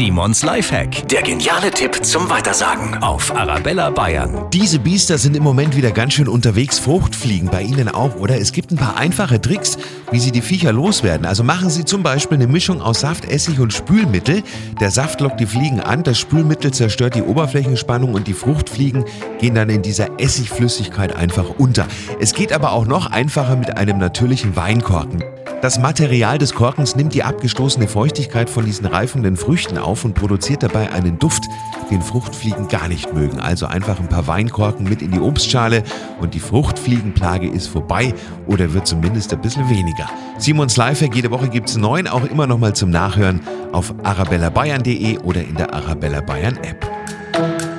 Simons Lifehack. Der geniale Tipp zum Weitersagen auf Arabella Bayern. Diese Biester sind im Moment wieder ganz schön unterwegs. Fruchtfliegen bei Ihnen auch, oder? Es gibt ein paar einfache Tricks, wie Sie die Viecher loswerden. Also machen Sie zum Beispiel eine Mischung aus Saft, Essig und Spülmittel. Der Saft lockt die Fliegen an, das Spülmittel zerstört die Oberflächenspannung und die Fruchtfliegen gehen dann in dieser Essigflüssigkeit einfach unter. Es geht aber auch noch einfacher mit einem natürlichen Weinkorken. Das Material des Korkens nimmt die abgestoßene Feuchtigkeit von diesen reifenden Früchten auf und produziert dabei einen Duft, den Fruchtfliegen gar nicht mögen. Also einfach ein paar Weinkorken mit in die Obstschale und die Fruchtfliegenplage ist vorbei oder wird zumindest ein bisschen weniger. Simons Lifehack, jede Woche gibt es neun, auch immer noch mal zum Nachhören auf arabellabayern.de oder in der Arabella Bayern App.